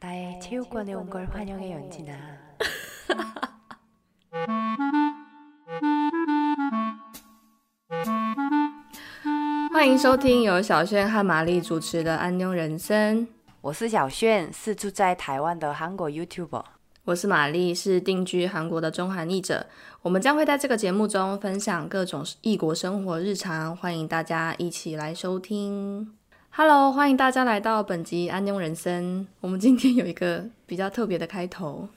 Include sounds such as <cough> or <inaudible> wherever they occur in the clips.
나의체육관에온걸환영해연진아。 <laughs> 欢迎收听由小轩和玛丽主持的《安妞人生》。我是小炫，是住在台湾的韩国 YouTuber。我是玛丽，是定居韩国的中韩译者。我们将会在这个节目中分享各种异国生活日常，欢迎大家一起来收听。 Hello，欢迎大家来到本集《安庸人生》。我们今天有一个比较特别的开头。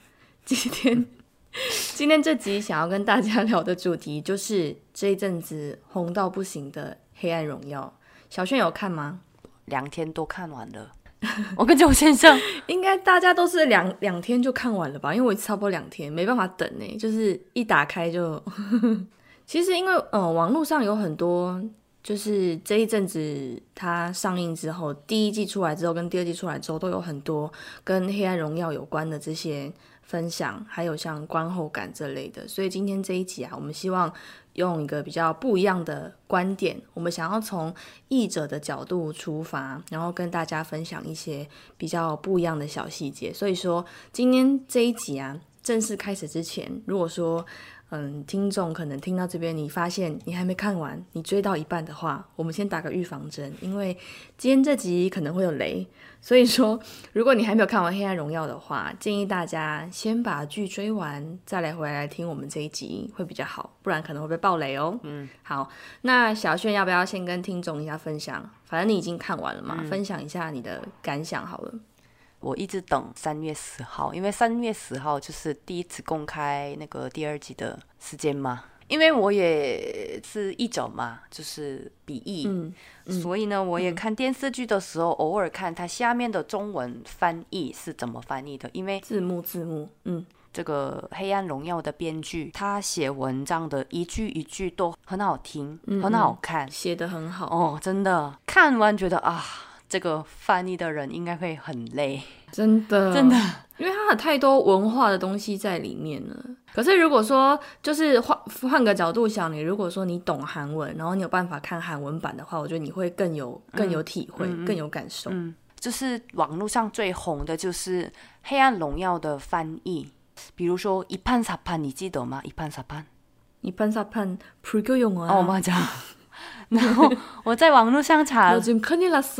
今天，<laughs> 今天这集想要跟大家聊的主题就是这一阵子红到不行的《黑暗荣耀》。小轩有看吗？两天都看完了。<laughs> 我跟九先生，应该大家都是两两天就看完了吧？因为我差不多两天，没办法等呢，就是一打开就。<laughs> 其实因为呃，网络上有很多，就是这一阵子它上映之后，第一季出来之后跟第二季出来之后，都有很多跟《黑暗荣耀》有关的这些分享，还有像观后感这类的。所以今天这一集啊，我们希望。用一个比较不一样的观点，我们想要从译者的角度出发，然后跟大家分享一些比较不一样的小细节。所以说，今天这一集啊，正式开始之前，如果说。嗯，听众可能听到这边，你发现你还没看完，你追到一半的话，我们先打个预防针，因为今天这集可能会有雷，所以说如果你还没有看完《黑暗荣耀》的话，建议大家先把剧追完，再来回来听我们这一集会比较好，不然可能会被爆雷哦。嗯，好，那小炫要不要先跟听众一下分享？反正你已经看完了嘛，分享一下你的感想好了。我一直等三月十号，因为三月十号就是第一次公开那个第二集的时间嘛。因为我也是译者嘛，就是笔译，所以呢，我也看电视剧的时候，偶尔看它下面的中文翻译是怎么翻译的。因为字幕字幕，嗯，这个《黑暗荣耀》的编剧他写文章的一句一句都很好听，很好看，写的很好哦，真的看完觉得啊。这个翻译的人应该会很累，真的，真的，因为他有太多文化的东西在里面了。可是如果说，就是换换个角度想，你如果说你懂韩文，然后你有办法看韩文版的话，我觉得你会更有更有体会，更有感受。嗯，就是网络上最红的就是《黑暗荣耀》的翻译，比如说一판사 판， 你记得吗？一판사 판， 一판사판불교용어哦，맞아<laughs> 然后我在网络上查，<laughs>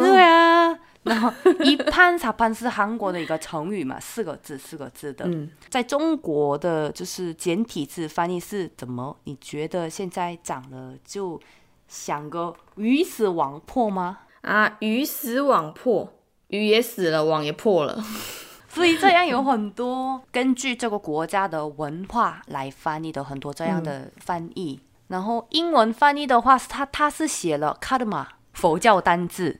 对啊， <laughs> 然后一潘查潘是韩国的一个成语嘛，四个字，四个字的。嗯，在中国的就是简体字翻译是怎么？你觉得现在长了就想个鱼死网破吗？啊，鱼死网破，鱼也死了，网也破了。所以这样有很多根据这个国家的文化来翻译的很多这样的翻译。然后英文翻译的话，他他是写了卡德玛佛教单字。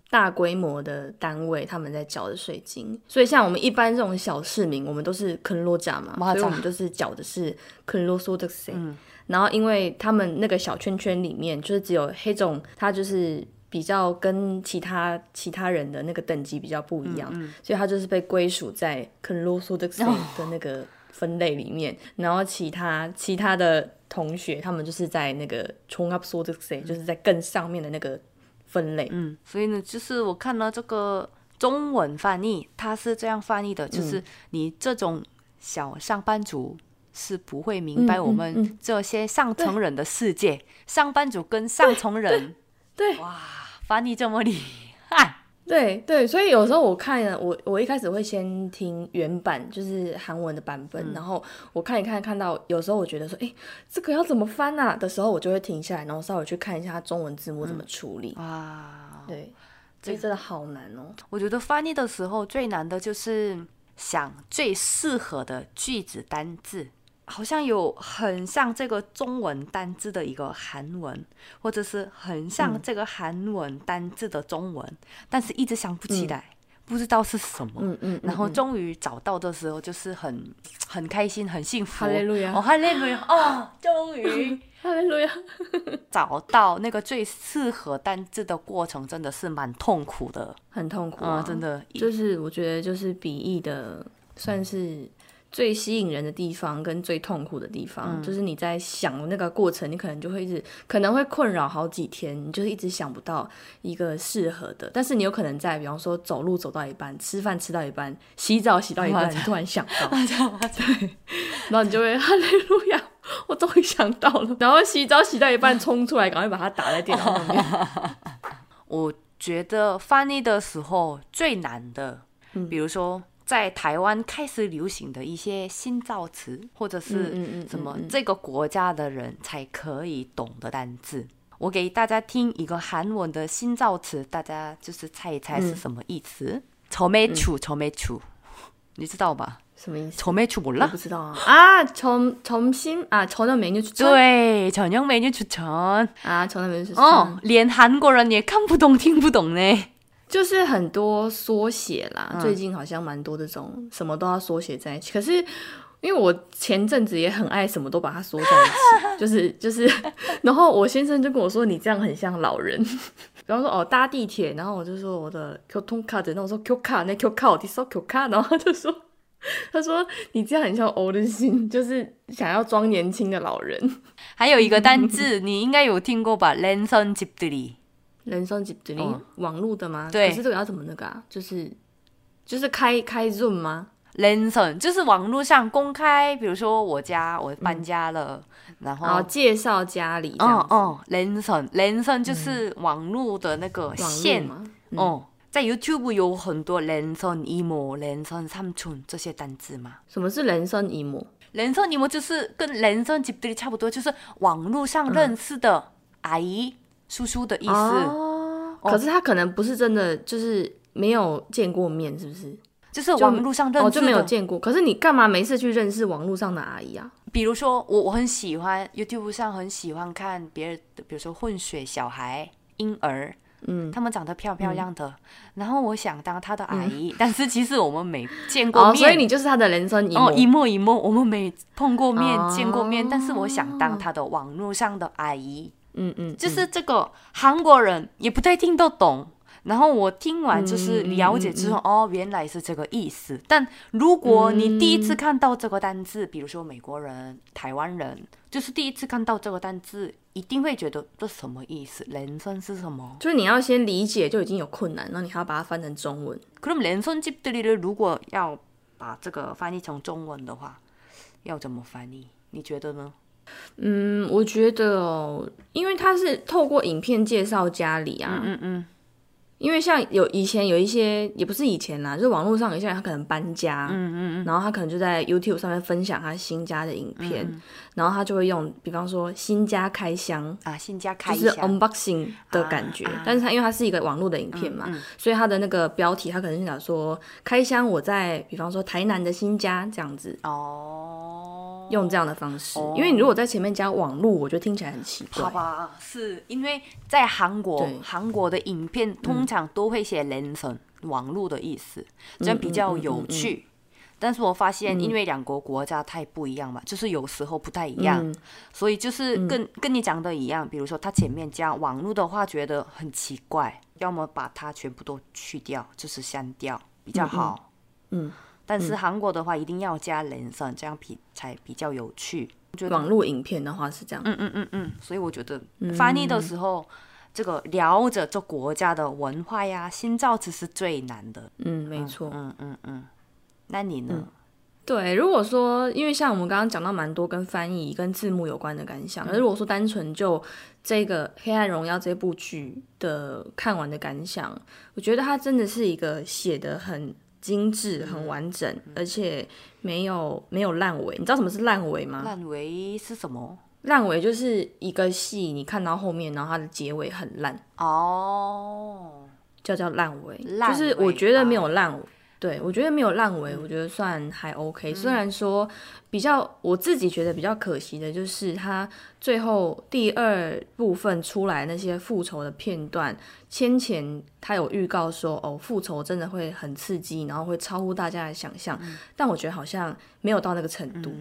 大规模的单位他们在缴的税金。所以像我们一般这种小市民，我们都是坑罗价嘛，所以我们就是缴的是坑罗所得税。然后因为他们那个小圈圈里面，就是只有黑总，他就是比较跟其他其他人的那个等级比较不一样，所以他就是被归属在坑罗所得税的那个。分类里面，然后其他其他的同学，他们就是在那个冲 up 说这个谁，就是在更上面的那个分类。嗯，所以呢，就是我看了这个中文翻译，它是这样翻译的，就是你这种小上班族是不会明白我们这些上层人的世界。上班族跟上层人，对，哇，翻译这么厉害。对对，所以有时候我看我我一开始会先听原版，就是韩文的版本，然后我看一看，看到有时候我觉得说，哎，这个要怎么翻啊的时候，我就会停下来，然后稍微去看一下中文字幕怎么处理。哇，对，这真的好难哦。我觉得翻译的时候最难的就是想最适合的句子单字。好像有很像这个中文单字的一个韩文，或者是很像这个韩文单字的中文，但是一直想不起来，不不知道是什么。嗯嗯，然后终于找到的时候，就是很很开心、很幸福。哈利路亚哦，哈利路亚！哦，终于 <laughs> 哈利路亚。找到那个最适合单字的过程，真的是蛮痛苦的。很痛苦啊，嗯，真的。就是我觉得，就是笔译的算是最吸引人的地方，跟最痛苦的地方，就是你在想那个过程，你可能就会一直可能会困扰好几天，你就是一直想不到一个适合的。但是你有可能在，比方说走路走到一半，吃饭吃到一半，洗澡洗到一半，你突然想到，<laughs> 对，然后你就会 <laughs> 哈利路亚，我终于想到了。然后洗澡洗到一半，冲出来，赶快把它打在电脑上面。<laughs> 我觉得翻译的时候最难的，比如说。在台湾开始流行的一些新造词，或者是什么这个国家的人才可以懂的单字，我给大家听一个韩文的新造词，大家就是猜一猜是什么意思。愁眉处，愁眉处，你知道吧？什么意思？愁眉处몰라不知道啊。啊，점점심啊，저녁메뉴추 천。 对，저녁메뉴추천啊，저녁메뉴추 천。 哦，连韩国人也看不懂、听不懂呢。 就是很多缩写啦，最近好像蛮多这种什么都要缩写在一起。可是因为我前阵子也很爱什么都把它缩在一起，<laughs> 就是就是，然后我先生就跟我说你这样很像老人。<laughs> 比方说哦搭地铁，然后我就说我的 Q 通卡的，那我说 Q 卡那 Q 卡我第说 Q 卡，然后他就说 <laughs> 他说你这样很像 old 心，就是想要装年轻的老人。还有一个单字你应该有听过吧，lenson 连 i p 里。人生几几零网络的吗？对，可是这个要怎么那个啊？就是就是开开 Zoom 吗？人生就是网络上公开，比如说我家我搬家了，然后介绍家里这样哦，人生人生就是网络的那个线哦，在 YouTube 有很多人生一模、人生三寸这些单字嘛。什么是人生一模？人生一模就是跟人生几对差不多，就是网络上认识的阿姨。叔叔的意思，哦，可是他可能不是真的，就是没有见过面，是不是？就是网络上认识的，就没有见过。可是你干嘛没事去认识网络上的阿姨啊？比如说，我我很喜欢 YouTube 上很喜欢看别人的，比如说混血小孩、婴儿，嗯，他们长得漂漂亮的，然后我想当他的阿姨，但是其实我们没见过面，所以你就是他的人生一哦一幕一幕，我们没碰过面、见过面，但是我想当他的网络上的阿姨。嗯嗯，就是这个韩国人也不太听得懂，然后我听完就是了解之后，哦，原来是这个意思。但如果你第一次看到这个单字，比如说美国人、台湾人，就是第一次看到这个单字，一定会觉得这什么意思？人生是什么？就是你要先理解就已经有困难，那你还要把它翻成中文。그럼랜선집들이를如果要把这个翻译成中文的话，要怎么翻译？你觉得呢？ 嗯，我觉得哦，因为他是透过影片介绍家里啊，嗯嗯，因为像有以前有一些，也不是以前啦，就是网络上有些人他可能搬家，嗯嗯嗯，然后他可能就在 YouTube 上面分享他新家的影片，然后他就会用，比方说新家开箱啊，新家开就是 unboxing 的感觉，但是他因为他是一个网络的影片嘛，所以他的那个标题他可能是想说开箱我在比方说台南的新家这样子哦。用这样的方式，因为你如果在前面加网络，我觉得听起来很奇怪。好吧，是因为在韩国，韩国的影片通常都会写人生网络的意思，这样比较有趣。但是我发现，因为两国国家太不一样嘛，就是有时候不太一样，所以就是跟跟你讲的一样，比如说他前面加网络的话，觉得很奇怪，要么把它全部都去掉，就是删掉比较好。嗯。但是韩国的话，一定要加人声，这样比才比较有趣。网络影片的话是这样，嗯嗯嗯嗯，所以我觉得翻译的时候，这个聊着这国家的文化呀、新造词是最难的。嗯，没错。嗯嗯嗯，那你呢？对，如果说因为像我们刚刚讲到蛮多跟翻译、跟字幕有关的感想，而如果说单纯就这个《黑暗荣耀》这部剧的看完的感想，我觉得它真的是一个写的很。精致很完整，而且没有没有烂尾。你知道什么是烂尾吗？烂尾是什么？烂尾就是一个戏，你看到后面，然后它的结尾很烂哦，叫叫烂尾。就是我觉得没有烂尾，对我觉得没有烂尾，我觉得算还 OK。虽然说比较我自己觉得比较可惜的就是他最后第二部分出来那些复仇的片段，先前他有预告说哦复仇真的会很刺激，然后会超乎大家的想象，但我觉得好像没有到那个程度。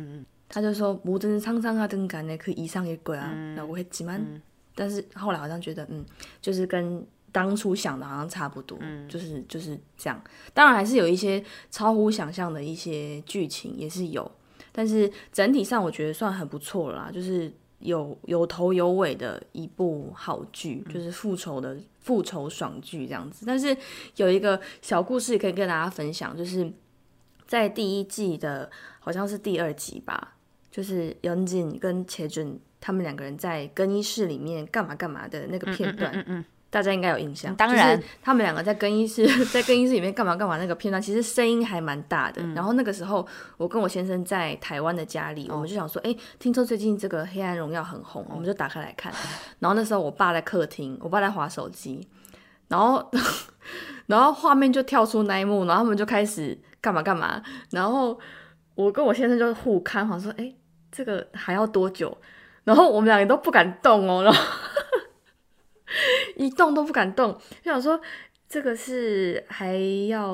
他就说无真沧桑啊真感呢，可以上一轨啊，那我会几万，但是后来好像觉得嗯，就是跟。当初想的好像差不多，就是就是这样。当然还是有一些超乎想象的一些剧情也是有，但是整体上我觉得算很不错啦，就是有有头有尾的一部好剧，就是复仇的复仇爽剧这样子。但是有一个小故事可以跟大家分享，就是在第一季的好像是第二集吧，就是杨锦跟钱准他们两个人在更衣室里面干嘛干嘛的那个片段。大家应该有印象，当然，他们两个在更衣室，<laughs> 在更衣室里面干嘛干嘛那个片段，其实声音还蛮大的。然后那个时候，我跟我先生在台湾的家里，我们就想说，哎，听说最近这个《黑暗荣耀》很红，我们就打开来看。然后那时候我爸在客厅，我爸在划手机，然后，<laughs> 然后画面就跳出那一幕，然后他们就开始干嘛干嘛。然后我跟我先生就互看，好像说，哎，这个还要多久？然后我们两个都不敢动哦，然后。一动都不敢动，就想说这个是还要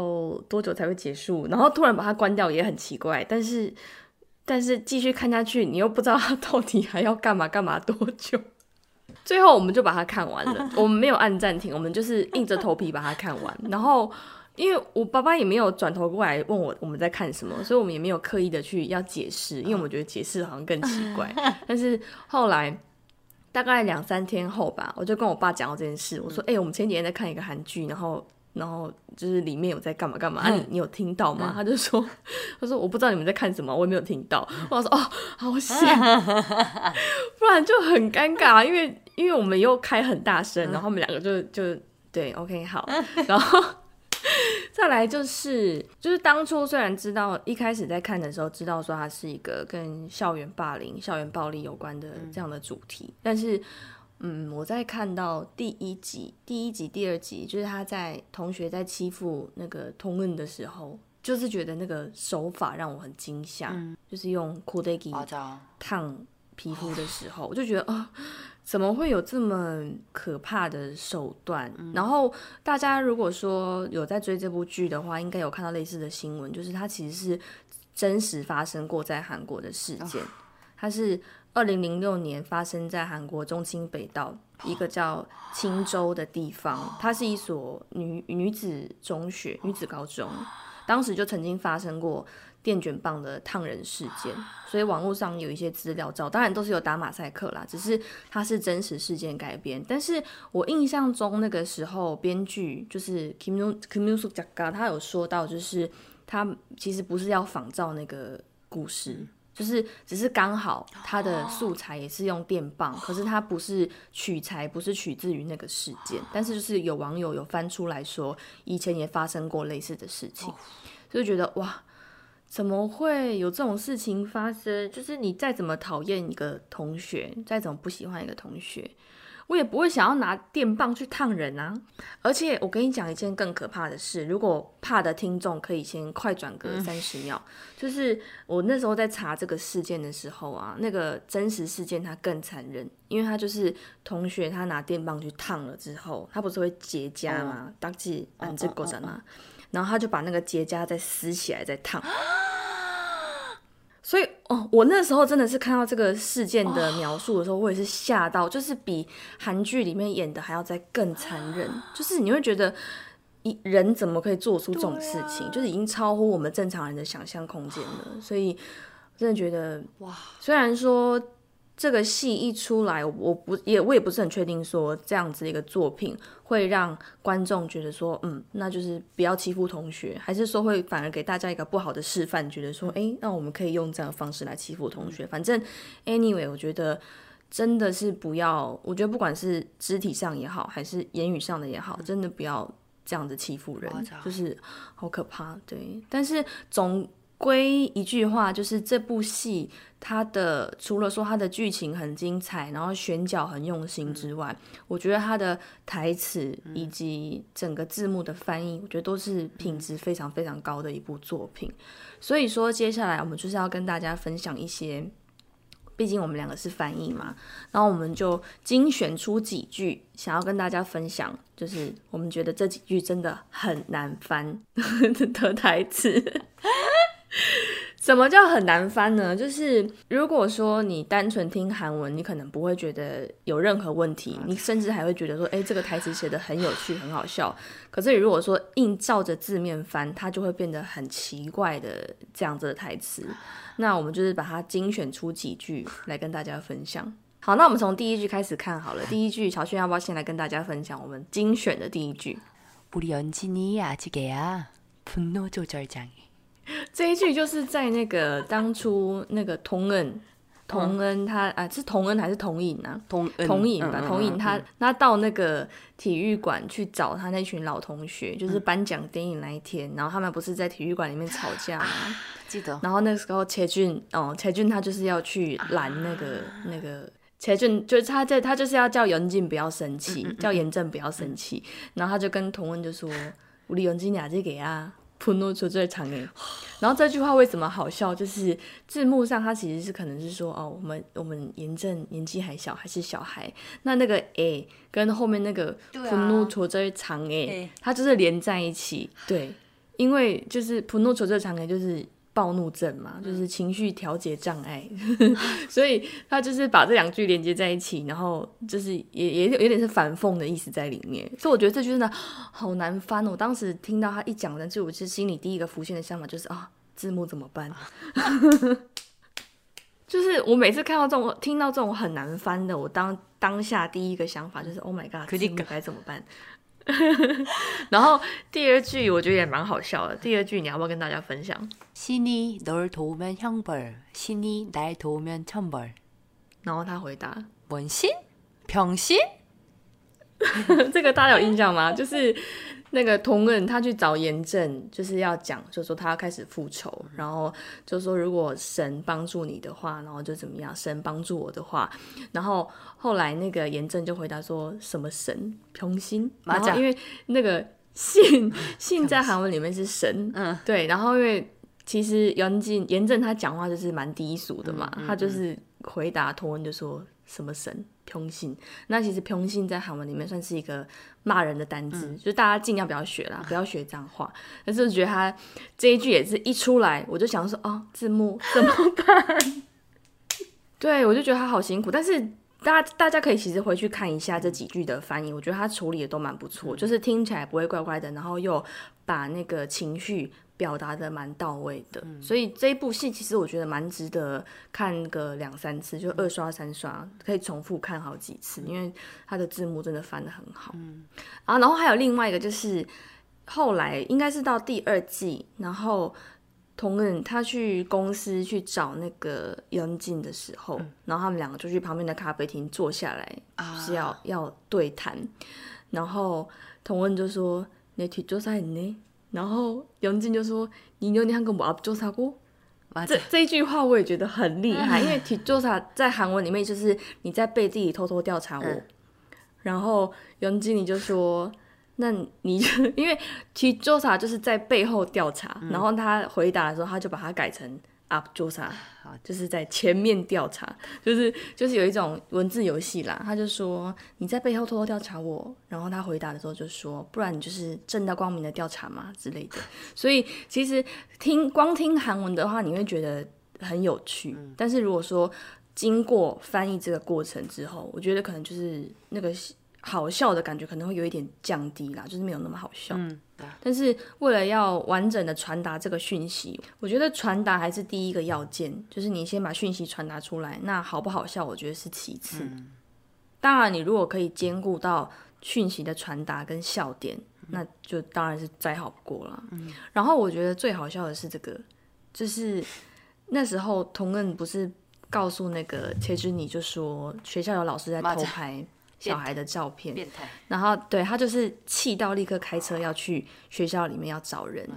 多久才会结束？然后突然把它关掉也很奇怪，但是但是继续看下去，你又不知道它到底还要干嘛干嘛多久。最后我们就把它看完了，我们没有按暂停，我们就是硬着头皮把它看完。然后因为我爸爸也没有转头过来问我我们在看什么，所以我们也没有刻意的去要解释，因为我们觉得解释好像更奇怪。<laughs> 但是后来。大概两三天后吧，我就跟我爸讲到这件事。我说：“哎，我们前几天在看一个韩剧，然后，然后就是里面有在干嘛干嘛，你你有听到吗？”他就说：“他说我不知道你们在看什么，我也没有听到。”我说：“哦，好险，<laughs> 不然就很尴尬，因为因为我们又开很大声，然后我们两个就就对，OK，好，然后。” <laughs> 再来就是，就是当初虽然知道一开始在看的时候知道说它是一个跟校园霸凌、校园暴力有关的这样的主题，但是，嗯，我在看到第一集、第一集、第二集，就是他在同学在欺负那个通恩的时候，就是觉得那个手法让我很惊吓，就是用 k o d e g i 烫皮肤的时候，我就觉得啊。怎么会有这么可怕的手段？然后大家如果说有在追这部剧的话，应该有看到类似的新闻，就是它其实是真实发生过在韩国的事件。它是二零零六年发生在韩国中清北道一个叫青州的地方，它是一所女女子中学、女子高中，当时就曾经发生过。电卷棒的烫人事件，所以网络上有一些资料照，当然都是有打马赛克啦，只是它是真实事件改编。但是我印象中那个时候编剧就是 Kim Kim Yoon Suk 他有说到，就是他其实不是要仿照那个故事，就是只是刚好他的素材也是用电棒，可是他不是取材，不是取自于那个事件，但是就是有网友有翻出来说，以前也发生过类似的事情，就觉得哇。怎么会有这种事情发生？就是你再怎么讨厌一个同学，再怎么不喜欢一个同学，我也不会想要拿电棒去烫人啊！而且我跟你讲一件更可怕的事，如果怕的听众可以先快转个三十秒，就是我那时候在查这个事件的时候啊，那个真实事件它更残忍，因为他就是同学他拿电棒去烫了之后，他不是会结痂吗？当即按这过程吗？然后他就把那个结痂再撕起来再烫，所以哦，我那时候真的是看到这个事件的描述的时候，我也是吓到，就是比韩剧里面演的还要再更残忍，就是你会觉得一人怎么可以做出这种事情，就是已经超乎我们正常人的想象空间了，所以真的觉得哇，虽然说。这个戏一出来，我不也我也不是很确定说这样子一个作品会让观众觉得说，嗯，那就是不要欺负同学，还是说会反而给大家一个不好的示范，觉得说，哎，那我们可以用这样的方式来欺负同学。反正，anyway，我觉得真的是不要，我觉得不管是肢体上也好，还是言语上的也好，真的不要这样子欺负人，就是好可怕。对，但是总。归一句话，就是这部戏它的除了说它的剧情很精彩，然后选角很用心之外，我觉得它的台词以及整个字幕的翻译，我觉得都是品质非常非常高的一部作品。所以说，接下来我们就是要跟大家分享一些。毕竟我们两个是翻译嘛，然后我们就精选出几句想要跟大家分享，就是我们觉得这几句真的很难翻的台词。<laughs> 什么叫很难翻呢？就是如果说你单纯听韩文，你可能不会觉得有任何问题，你甚至还会觉得说，哎，这个台词写的很有趣，很好笑。可是你如果说硬照着字面翻，它就会变得很奇怪的这样子的台词。那我们就是把它精选出几句来跟大家分享。好，那我们从第一句开始看好了。第一句，乔轩要不要先来跟大家分享我们精选的第一句？<laughs> 우리연진이아직애야분노조절장 애。 这一句就是在那个当初那个童恩，童恩他啊是童恩还是童颖啊？童童颖吧，童颖他他到那个体育馆去找他那群老同学，就是颁奖典礼那一天，然后他们不是在体育馆里面吵架吗？<sighs> 记得。然后那个时候切俊哦，切俊他就是要去拦那个那个切俊，就是他在他就是要叫严静不要生气，叫严正不要生气，然后他就跟童恩就说：“我李严静俩这给啊。”普诺出最长诶，然后这句话为什么好笑？就是字幕上它其实是可能是说哦，我们我们严正年纪还小，还是小孩。那那个诶跟后面那个普诺出最长诶，它就是连在一起。对，因为就是普诺出最长哎，就是。暴怒症嘛，就是情绪调节障碍 <laughs> <laughs> 所以他就是把这两句连接在一起，然后就是也也有点是反讽的意思在里面。所以我觉得这句真的好难翻。我当时听到他一讲的，就我是心里第一个浮现的想法就是啊，字幕怎么办？<laughs> 就是我每次看到这种听到这种很难翻的，我当当下第一个想法就是 Oh my god，字幕该怎么办？<laughs> 然后第二句我觉得也蛮好笑的。第二句你要不要跟大家分享？신이널도우면형 벌， 신이날도우면천 벌。 然后他回答：원신병 신。 <laughs> 这个大家有印象吗？就是 那个同恩他去找严正，就是要讲，就说他要开始复仇，然后就说如果神帮助你的话，然后就怎么样？神帮助我的话，然后后来那个严正就回答说什么神平心，然后因为那个信 <laughs> 信在韩文里面是神，嗯，对，然后因为其实严正严正他讲话就是蛮低俗的嘛，他就是回答同恩就说什么神。平信，那其实平信在韩文里面算是一个骂人的单字，就是大家尽量不要学啦，不要学脏话。但是我觉得他这一句也是一出来，我就想说，哦，字幕怎么办？对我就觉得他好辛苦。但是大家大家可以其实回去看一下这几句的翻译，我觉得他处理的都蛮不错，就是听起来不会怪怪的，然后又把那个情绪。表达的蛮到位的，所以这一部戏其实我觉得蛮值得看个两三次，就二刷三刷，可以重复看好几次，因为它的字幕真的翻的很好。啊，然后还有另外一个就是后来应该是到第二季，然后同问他去公司去找那个杨静的时候然后他们两个就去旁边的咖啡厅坐下来是要要对谈。然后同问就说你去做啥呢然后杨静就说你有你还跟我做啥过？这这句话我也觉得很厉害因为去做啥在韩文里面就是你在背地里偷偷调查我。然后杨经你就说那你就因为其实 Josa 就是在背后调查，然后他回答的时候，他就把它改成啊 Josa，就是在前面调查，就是就是有一种文字游戏啦。他就说你在背后偷偷调查我，然后他回答的时候就说，不然你就是正大光明的调查嘛之类的。所以其实听光听韩文的话，你会觉得很有趣，但是如果说经过翻译这个过程之后，我觉得可能就是那个。好笑的感觉可能会有一点降低啦，就是没有那么好笑。嗯，但是为了要完整的传达这个讯息，我觉得传达还是第一个要件，就是你先把讯息传达出来。那好不好笑，我觉得是其次。当然，你如果可以兼顾到讯息的传达跟笑点，那就当然是再好不过了。嗯，然后我觉得最好笑的是这个，就是那时候童恩不是告诉那个切之你就说学校有老师在偷拍。小孩的照片，然后对他就是气到立刻开车要去学校里面要找人，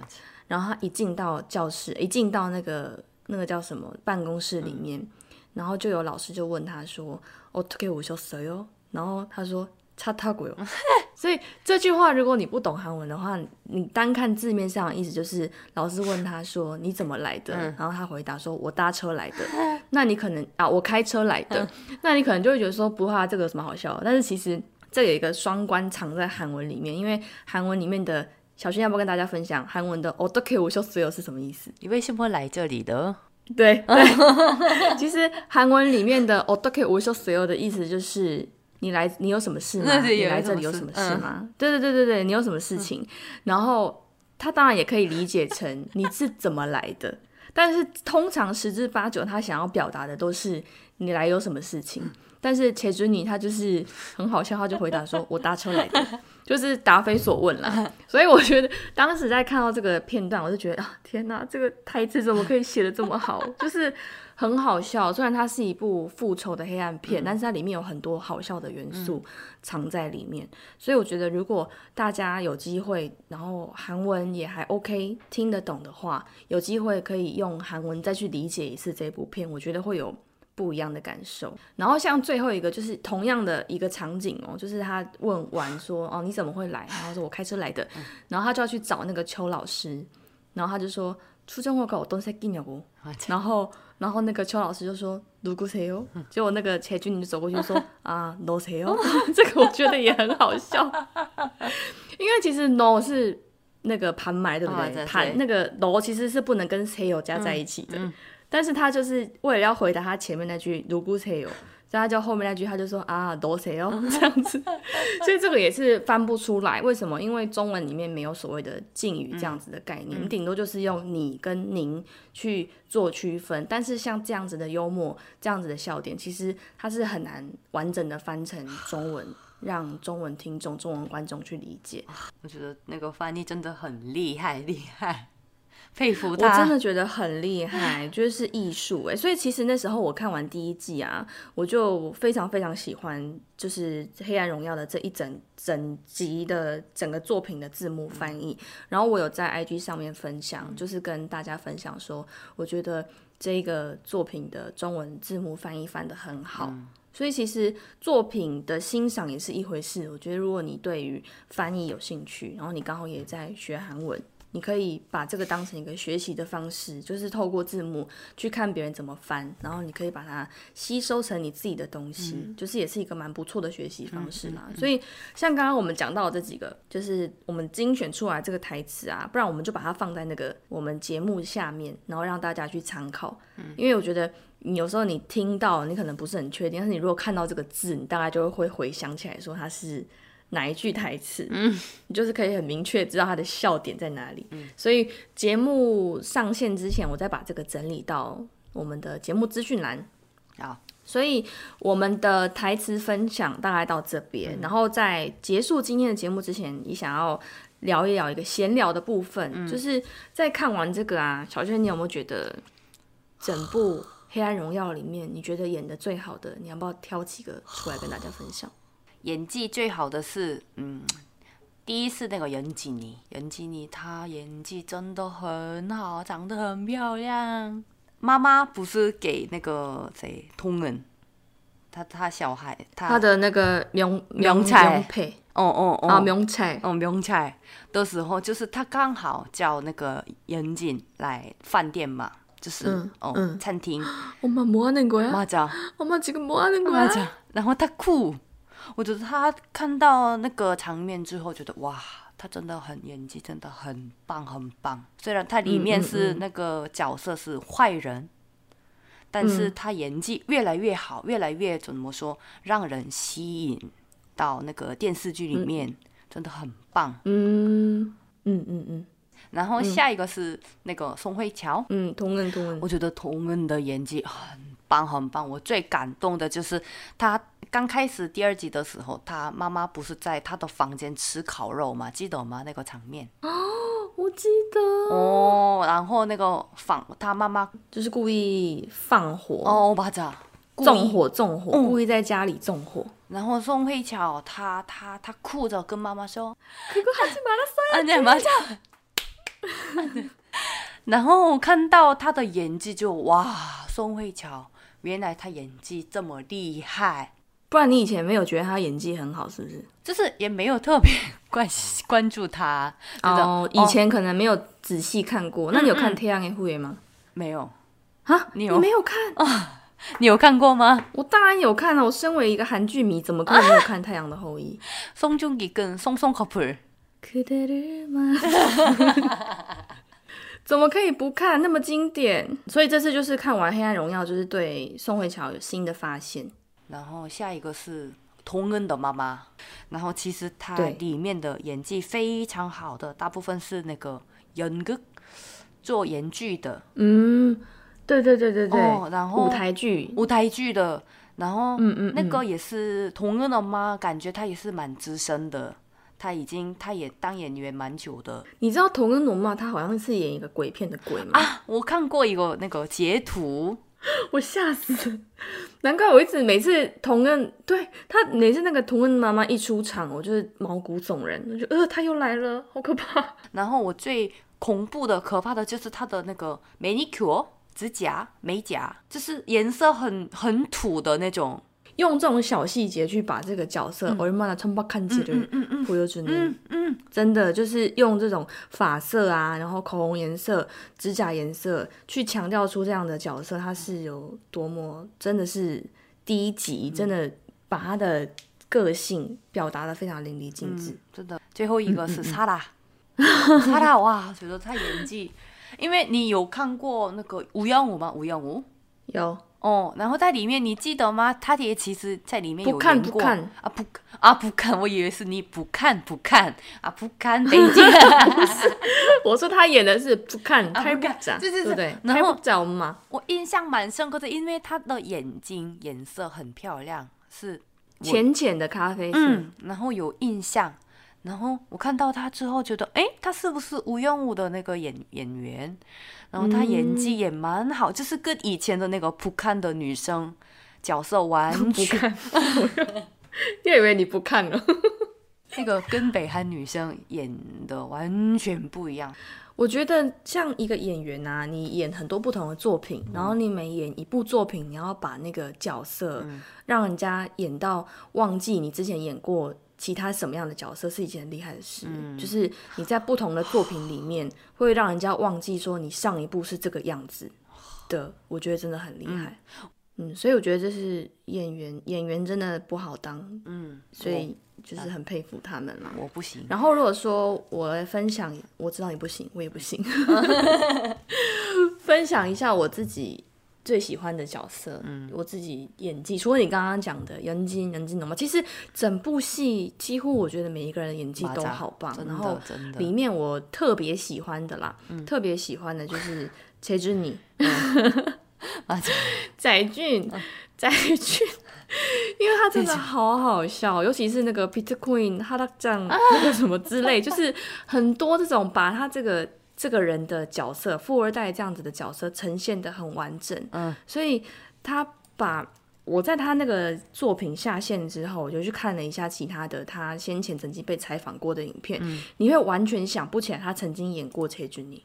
然后他一进到教室，一进到那个那个叫什么办公室里面，然后就有老师就问他说：“我可以午休谁哦？”然后他说。차타고요。”<laughs> 所以这句话如果你不懂韩文的话，你单看字面上的意思就是老师问他说：“你怎么来的？”然后他回答说：“我搭车来的。”<laughs> 那你可能啊，我开车来的，那你可能就会觉得说：“不怕这个有什么好笑的？”但是其实这有一个双关藏在韩文里面，因为韩文里面的。小轩要不要跟大家分享韩文的 “odoke 无休所有”是什么意思？你为什么来这里的？对对，<laughs> 其实韩文里面的 “odoke 无休所有”的意思就是 你来，你有什么事吗？你来这里有什么事吗？对对对对对，你有什么事情？然后他当然也可以理解成你是怎么来的，但是通常十之八九他想要表达的都是你来有什么事情。但是且准你他就是很好笑，他就回答说：“我搭车来的。”就是答非所问了，所以我觉得当时在看到这个片段，我就觉得啊，天哪，这个台词怎么可以写的这么好？就是很好笑。虽然它是一部复仇的黑暗片，但是它里面有很多好笑的元素藏在里面。所以我觉得，如果大家有机会，然后韩文也还 OK 听得懂的话，有机会可以用韩文再去理解一次这部片，我觉得会有。不一样的感受，然后像最后一个就是同样的一个场景哦，就是他问完说哦你怎么会来，然后说我开车来的，然后他就要去找那个邱老师，然后他就说初中我搞东西给你不，然后然后那个邱老师就说누구세 요， 结果那个钱军就走过去说<laughs> 啊노세 요， <laughs> 这个我觉得也很好笑，<laughs> 因为其实 no 是那个盘埋对不对？盘那个 no 其实是不能跟 se 요加在一起的。但是他就是为了要回答他前面那句如果谁有， 所以他就后面那句他就说啊多谁哦 <laughs> 这样子，<laughs> 所以这个也是翻不出来。为什么？因为中文里面没有所谓的敬语这样子的概念，你顶多就是用你跟您去做区分。但是像这样子的幽默，这样子的笑点，其实它是很难完整的翻成中文，让中文听众、中文观众去理解。我觉得那个翻译真的很厉害，厉害。佩服他，我真的觉得很厉害，就是艺术哎。所以其实那时候我看完第一季啊，我就非常非常喜欢，就是《黑暗荣耀》的这一整整集的整个作品的字幕翻译。然后我有在 IG 上面分享，就是跟大家分享说，我觉得这个作品的中文字幕翻译翻得很好。所以其实作品的欣赏也是一回事。我觉得如果你对于翻译有兴趣，然后你刚好也在学韩文。你可以把这个当成一个学习的方式，就是透过字幕去看别人怎么翻，然后你可以把它吸收成你自己的东西，就是也是一个蛮不错的学习方式嘛。所以像刚刚我们讲到这几个，就是我们精选出来这个台词啊，不然我们就把它放在那个我们节目下面，然后让大家去参考。因为我觉得你有时候你听到你可能不是很确定，但是你如果看到这个字，你大概就会回想起来说它是。哪一句台词，嗯，你就是可以很明确知道他的笑点在哪里。嗯，所以节目上线之前，我再把这个整理到我们的节目资讯栏。好，所以我们的台词分享大概到这边，然后在结束今天的节目之前，你想要聊一聊一个闲聊的部分，就是在看完这个啊，小轩，你有没有觉得整部《黑暗荣耀》里面，你觉得演的最好的，你要不要挑几个出来跟大家分享？演技最好的是，嗯，<tsk> 第一是那个袁吉妮，袁吉妮她演技真的很好，长得很漂亮。妈妈不是给那个谁通人，他他小孩他的那个명명 차， 哦哦哦，啊명차哦명차的时候，就是他刚好叫那个袁锦来饭店嘛，就是哦餐厅。<gasps> 엄마뭐하는거야 맞아 엄마지금뭐하는거야 맞아然后他哭。 我觉得他看到那个场面之后，觉得哇，他真的很演技，真的很棒，很棒。虽然他里面是那个角色是坏人，但是他演技越来越好，越来越怎么说，让人吸引到那个电视剧里面，真的很棒。嗯嗯嗯嗯。然后下一个是那个宋慧乔，嗯，童恩童恩，我觉得童恩的演技很棒很棒。我最感动的就是他。刚开始第二集的时候，他妈妈不是在他的房间吃烤肉吗？记得吗？那个场面哦，我记得哦。然后那个放他妈妈就是故意放火哦，把这纵火纵火，故意在家里纵火。然后宋慧乔她她她哭着跟妈妈说：“可可还是马拉松，啊，对，马上。”然后看到他的演技就哇，宋慧乔，原来他演技这么厉害，不然你以前没有觉得他演技很好，是不是？就是也没有特别关关注他。哦，以前可能没有仔细看过。那你有看《太阳的后裔》吗？没有啊，你有没有看啊？你有看过吗？我当然有看了。我身为一个韩剧迷，怎么可能没有看《太阳的后裔》？宋仲基跟宋宋 couple，<laughs> 怎么可以不看？那么经典。所以这次就是看完《黑暗荣耀》，就是对宋慧乔有新的发现。然后下一个是童恩的妈妈，然后其实她里面的演技非常好的，大部分是那个演个做演剧的，嗯。对对对对对，然后舞台剧舞台剧的，然后嗯嗯，那个也是同恩的妈，感觉她也是蛮资深的，她已经他也当演员蛮久的。你知道童恩龙吗？他好像是演一个鬼片的鬼吗？啊，我看过一个那个截图，<laughs> 我吓死了，难怪我一直每次童恩对他每次那个童恩妈妈一出场，我就是毛骨悚然，我就呃他又来了，好可怕。然后我最恐怖的、可怕的就是他的那个 manicure。指甲、美甲，就是颜色很很土的那种，用这种小细节去把这个角色，我妈的穿不看起真嗯嗯，真的就是用这种发色啊，然后口红颜色、指甲颜色，去强调出这样的角色，他是有多么真的是第一集，真的把他的个性表达的非常淋漓尽致，真的。最后一个是 <laughs> 萨拉，<laughs> 萨拉哇，觉得他演技。因为你有看过那个吴耀武吗？吴耀武？有哦，然后在里面你记得吗？他也其实在里面有演过。啊，不啊不看，我以为是你不看不看。啊不看 <laughs> 北京，我说他演的是不看，太不讲，对对对，然后讲嘛，我印象蛮深刻的，因为他的眼睛颜色很漂亮，是浅浅的咖啡色，然后有印象。然后我看到他之后，觉得哎，他是不是吴用武的那个演演员？然后他演技也蛮好，就是跟以前的那个不看的女生角色完全。<laughs> 又以为你不看了，<laughs> 那个跟北韩女生演的完全不一样。我觉得像一个演员啊，你演很多不同的作品，然后你每演一部作品，你要把那个角色让人家演到忘记你之前演过。其他什么样的角色是一件很厉害的事，就是你在不同的作品里面会让人家忘记说你上一部是这个样子的，我觉得真的很厉害。嗯，所以我觉得这是演员，演员真的不好当。嗯，所以就是很佩服他们嘛。我不行。然后如果说我来分享，我知道你不行，我也不行。<laughs> 分享一下我自己。最喜欢的角色，嗯，我自己演技，除了你刚刚讲的杨金、杨金龙嘛，其实整部戏几乎我觉得每一个人的演技都好棒。然后里面我特别喜欢的啦，特别喜欢的就是崔之妮，<laughs> 载俊，载俊，因为他真的好好笑，尤其是那个 Peter Queen，他的酱那个什么之类，就是很多这种把他这个。这个人的角色，富二代这样子的角色呈现的很完整，嗯，所以他把我在他那个作品下线之后，我就去看了一下其他的他先前曾经被采访过的影片，你会完全想不起来他曾经演过切君尼，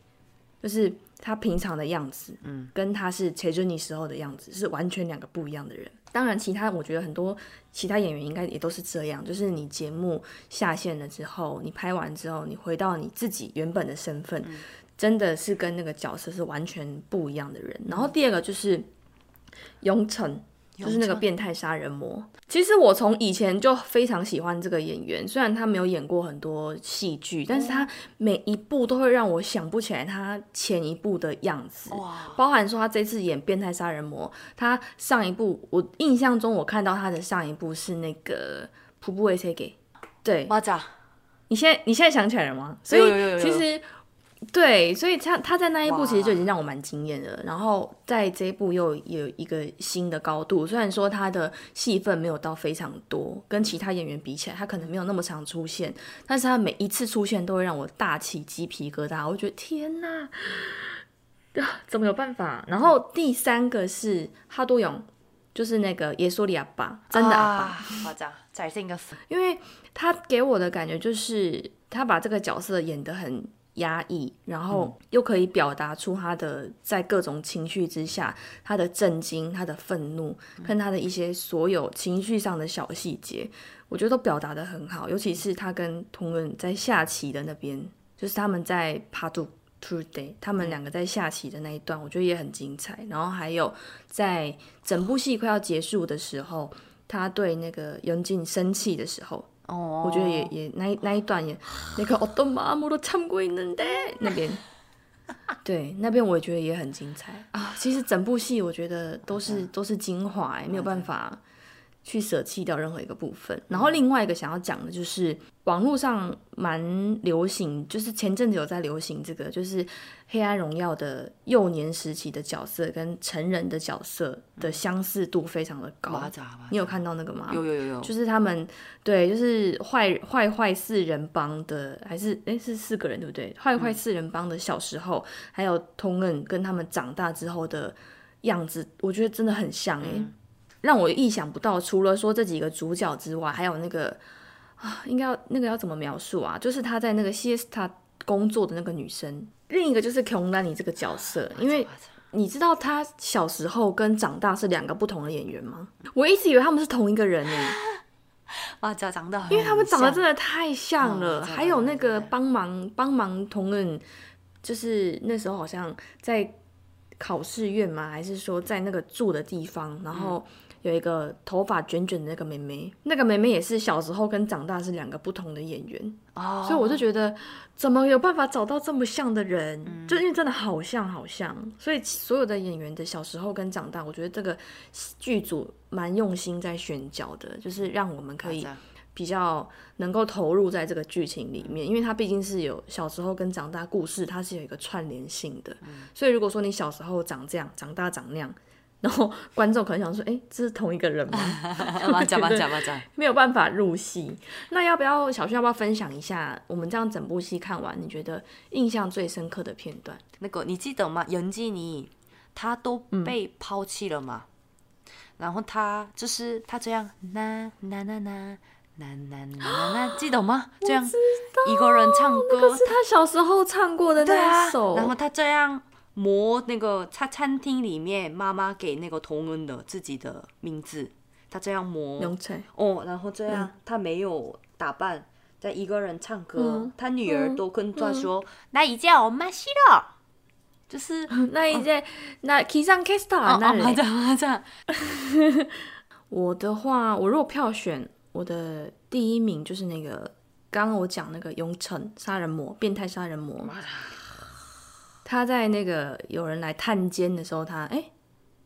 就是他平常的样子，嗯，跟他是切君尼时候的样子是完全两个不一样的人。当然，其他我觉得很多其他演员应该也都是这样，就是你节目下线了之后，你拍完之后，你回到你自己原本的身份，真的是跟那个角色是完全不一样的人。然后第二个就是永成。就是那个变态杀人魔。其实我从以前就非常喜欢这个演员，虽然他没有演过很多戏剧，但是他每一部都会让我想不起来他前一部的样子。哇！包含说他这次演变态杀人魔，他上一部我印象中我看到他的上一部是那个瀑布 A C 给。对？你现在你现在想起来了吗？所以其实。对，所以他他在那一部其实就已经让我蛮惊艳的，然后在这一部又有一个新的高度。虽然说他的戏份没有到非常多，跟其他演员比起来，他可能没有那么常出现，但是他每一次出现都会让我大起鸡皮疙瘩。我觉得天哪，怎么有办法？然后第三个是哈多勇，就是那个耶稣里阿爸，真的阿爸，夸张，再是一个因为他给我的感觉就是他把这个角色演得很。压抑，然后又可以表达出他的在各种情绪之下，他的震惊、他的愤怒，跟他的一些所有情绪上的小细节，我觉得都表达的很好。尤其是他跟同仁在下棋的那边，就是他们在 Part Two Day，他们两个在下棋的那一段，我觉得也很精彩。然后还有在整部戏快要结束的时候，他对那个袁静生气的时候。哦，我觉得也也那一那一段也那个哦，都麻木都唱过呢的那边，<laughs> 对那边我也觉得也很精彩。啊。其实整部戏我觉得都是都是精华哎，没有办法去舍弃掉任何一个部分。然后另外一个想要讲的就是网络上蛮流行，就是前阵子有在流行这个，就是《黑暗荣耀》的幼年时期的角色跟成人的角色的相似度非常的高。你有看到那个吗？有有有有，就是他们对，就是坏坏坏四人帮的，还是诶是四个人对不对？坏坏四人帮的小时候，还有通恩跟他们长大之后的样子，我觉得真的很像诶，让我意想不到。除了说这几个主角之外，还有那个啊，应该要那个要怎么描述啊？就是他在那个 siesta 工作的那个女生，另一个就是琼丹妮这个角色，因为。你知道他小时候跟长大是两个不同的演员吗？我一直以为他们是同一个人呢。<laughs> 哇，长长得，因为他们长得真的太像了。嗯还有那个帮忙帮忙同仁，就是那时候好像在考试院吗，还是说在那个住的地方，然后有一个头发卷卷的那个妹妹，那个妹妹也是小时候跟长大是两个不同的演员。哦，所以我就觉得，怎么有办法找到这么像的人？就因为真的好像好像，所以所有的演员的小时候跟长大，我觉得这个剧组蛮用心在选角的，就是让我们可以比较能够投入在这个剧情里面，因为它毕竟是有小时候跟长大故事，它是有一个串联性的。所以如果说你小时候长这样，长大长那样。然后观众可能想说哎这是同一个人吗？讲吧讲吧讲没有办法入戏那要不要小轩要不要分享一下我们这样整部戏看完你觉得印象最深刻的片段？那个你记得吗？袁基尼他都被抛弃了吗？然后他就是他这样那那那那那那那记得吗？这样一个人唱歌。可是他小时候唱过的那一首。然后他这样磨那个餐餐厅里面妈妈给那个同恩的自己的名字，他这样磨哦，然后这样他没有打扮，在一个人唱歌，他女儿都跟他说：“那一件我买西了。”就是那一件那 Kisan Kista 那 <laughs> 我的话，我如果票选，我的第一名就是那个刚刚我讲那个永成杀人魔，变态杀人魔。他在那个有人来探监的时候，他哎，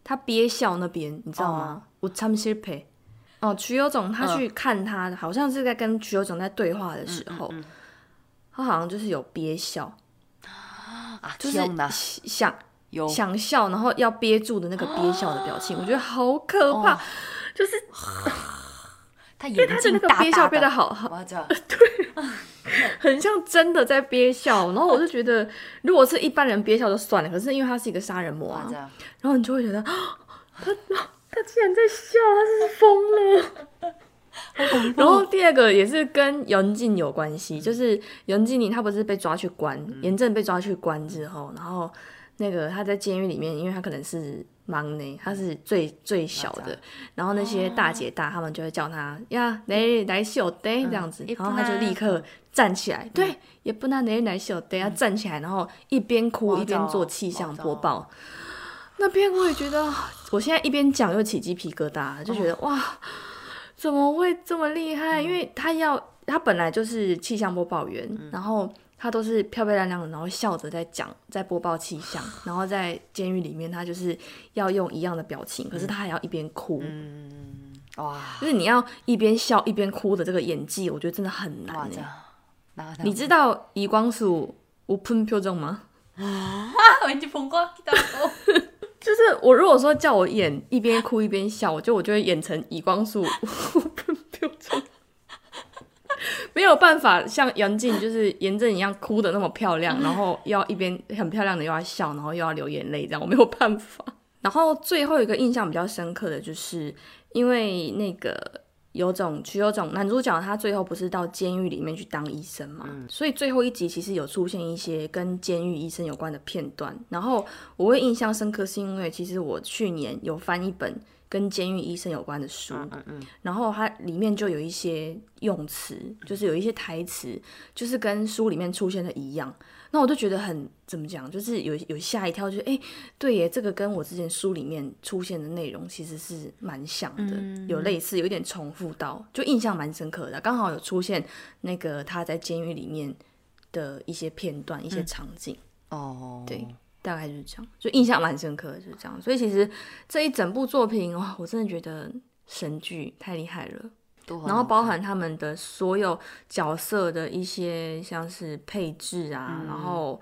他憋笑那边，你知道吗？我参西陪。哦，曲友总他去看他，好像是在跟曲友总在对话的时候，他好像就是有憋笑。啊，就是想想笑，然后要憋住的那个憋笑的表情，<gasps> 我觉得好可怕，就是 <sighs> 他眼睛 <laughs> 那个憋笑憋的好好，<laughs> 对。<laughs> 很像真的在憋笑，然后我就觉得，如果是一般人憋笑就算了，可是因为他是一个杀人魔啊，然后你就会觉得，<gasps> 他 <gasps> 他竟然在笑，他是疯了。<laughs> 然后第二个也是跟袁静有关系，就是袁静宁他不是被抓去关，严正被抓去关之后，然后那个他在监狱里面，因为他可能是。忙呢，他是最最小的，然后那些大姐大他们就会叫他呀，来来秀对这样子，然后他就立刻站起来，对，也不拿来来秀对，要站起来，然后一边哭一边做气象播报。那边我也觉得，<sighs> 我现在一边讲又起鸡皮疙瘩，就觉得哇，怎么会这么厉害？因为他要他本来就是气象播报员，然后。他都是漂漂亮亮的，然后笑着在讲，在播报气象，<sighs> 然后在监狱里面，他就是要用一样的表情，可是他还要一边哭，哇！就是你要一边笑一边哭的这个演技，我觉得真的很难。你知道移光数无喷표정吗？啊，我已经碰过，就是我如果说叫我演一边哭一边笑，我就我就会演成移光数无喷표정。没有办法像杨静就是严正一样哭的那么漂亮，然后要一边很漂亮的又要笑，然后又要流眼泪，这样我没有办法。<laughs> 然后最后一个印象比较深刻的就是，因为那个 有种曲有种男主角他最后不是到监狱里面去当医生嘛，所以最后一集其实有出现一些跟监狱医生有关的片段。然后我会印象深刻，是因为其实我去年有翻一本跟监狱医生有关的书，然后它里面就有一些用词，就是有一些台词，就是跟书里面出现的一样。那我就觉得很怎么讲，就是有有吓一跳，就是哎，对耶，这个跟我之前书里面出现的内容其实是蛮像的，有类似，有点重复到，就印象蛮深刻的。刚好有出现那个他在监狱里面的一些片段、一些场景哦，对，大概就是这样，就印象蛮深刻的，就是这样。所以其实这一整部作品哇，我真的觉得神剧太厉害了。然后包含他们的所有角色的一些像是配置啊，然后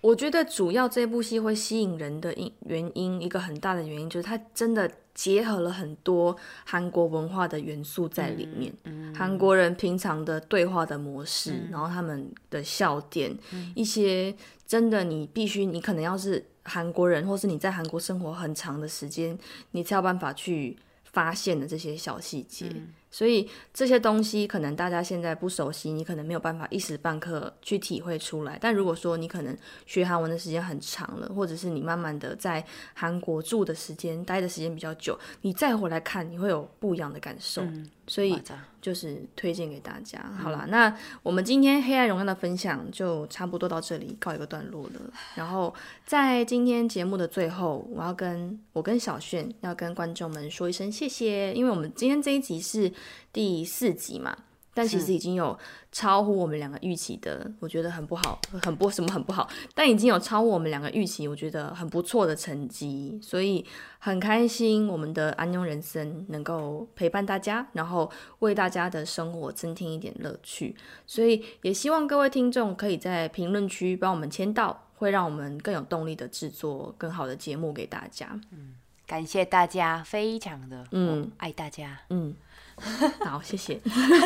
我觉得主要这部戏会吸引人的因原因，一个很大的原因就是它真的结合了很多韩国文化的元素在里面。韩国人平常的对话的模式，然后他们的笑点，一些真的你必须你可能要是韩国人，或是你在韩国生活很长的时间，你才有办法去发现的这些小细节。所以这些东西可能大家现在不熟悉，你可能没有办法一时半刻去体会出来。但如果说你可能学韩文的时间很长了，或者是你慢慢的在韩国住的时间、待的时间比较久，你再回来看，你会有不一样的感受。所以就是推荐给大家。好啦，那我们今天《黑暗荣耀》的分享就差不多到这里告一个段落了。然后在今天节目的最后，我要跟我跟小炫要跟观众们说一声谢谢，因为我们今天这一集是。第四集嘛，但其实已经有超乎我们两个预期的，我觉得很不好，很不什么很不好，但已经有超乎我们两个预期，我觉得很不错的成绩，所以很开心我们的安庸人生能够陪伴大家，然后为大家的生活增添一点乐趣，所以也希望各位听众可以在评论区帮我们签到，会让我们更有动力的制作更好的节目给大家。嗯，感谢大家，非常的嗯。爱大家，嗯。<laughs> 好，谢谢。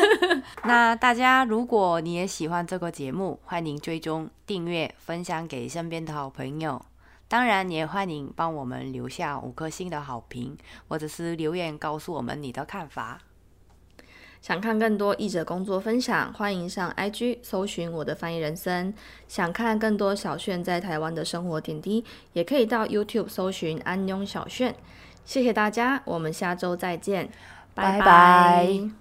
<laughs> 那大家，如果你也喜欢这个节目，欢迎追踪、订阅、分享给身边的好朋友。当然，也欢迎帮我们留下五颗星的好评，或者是留言告诉我们你的看法。想看更多译者工作分享，欢迎上 IG 搜寻我的翻译人生。想看更多小炫在台湾的生活点滴，也可以到 YouTube 搜寻安庸小炫。谢谢大家，我们下周再见。拜拜。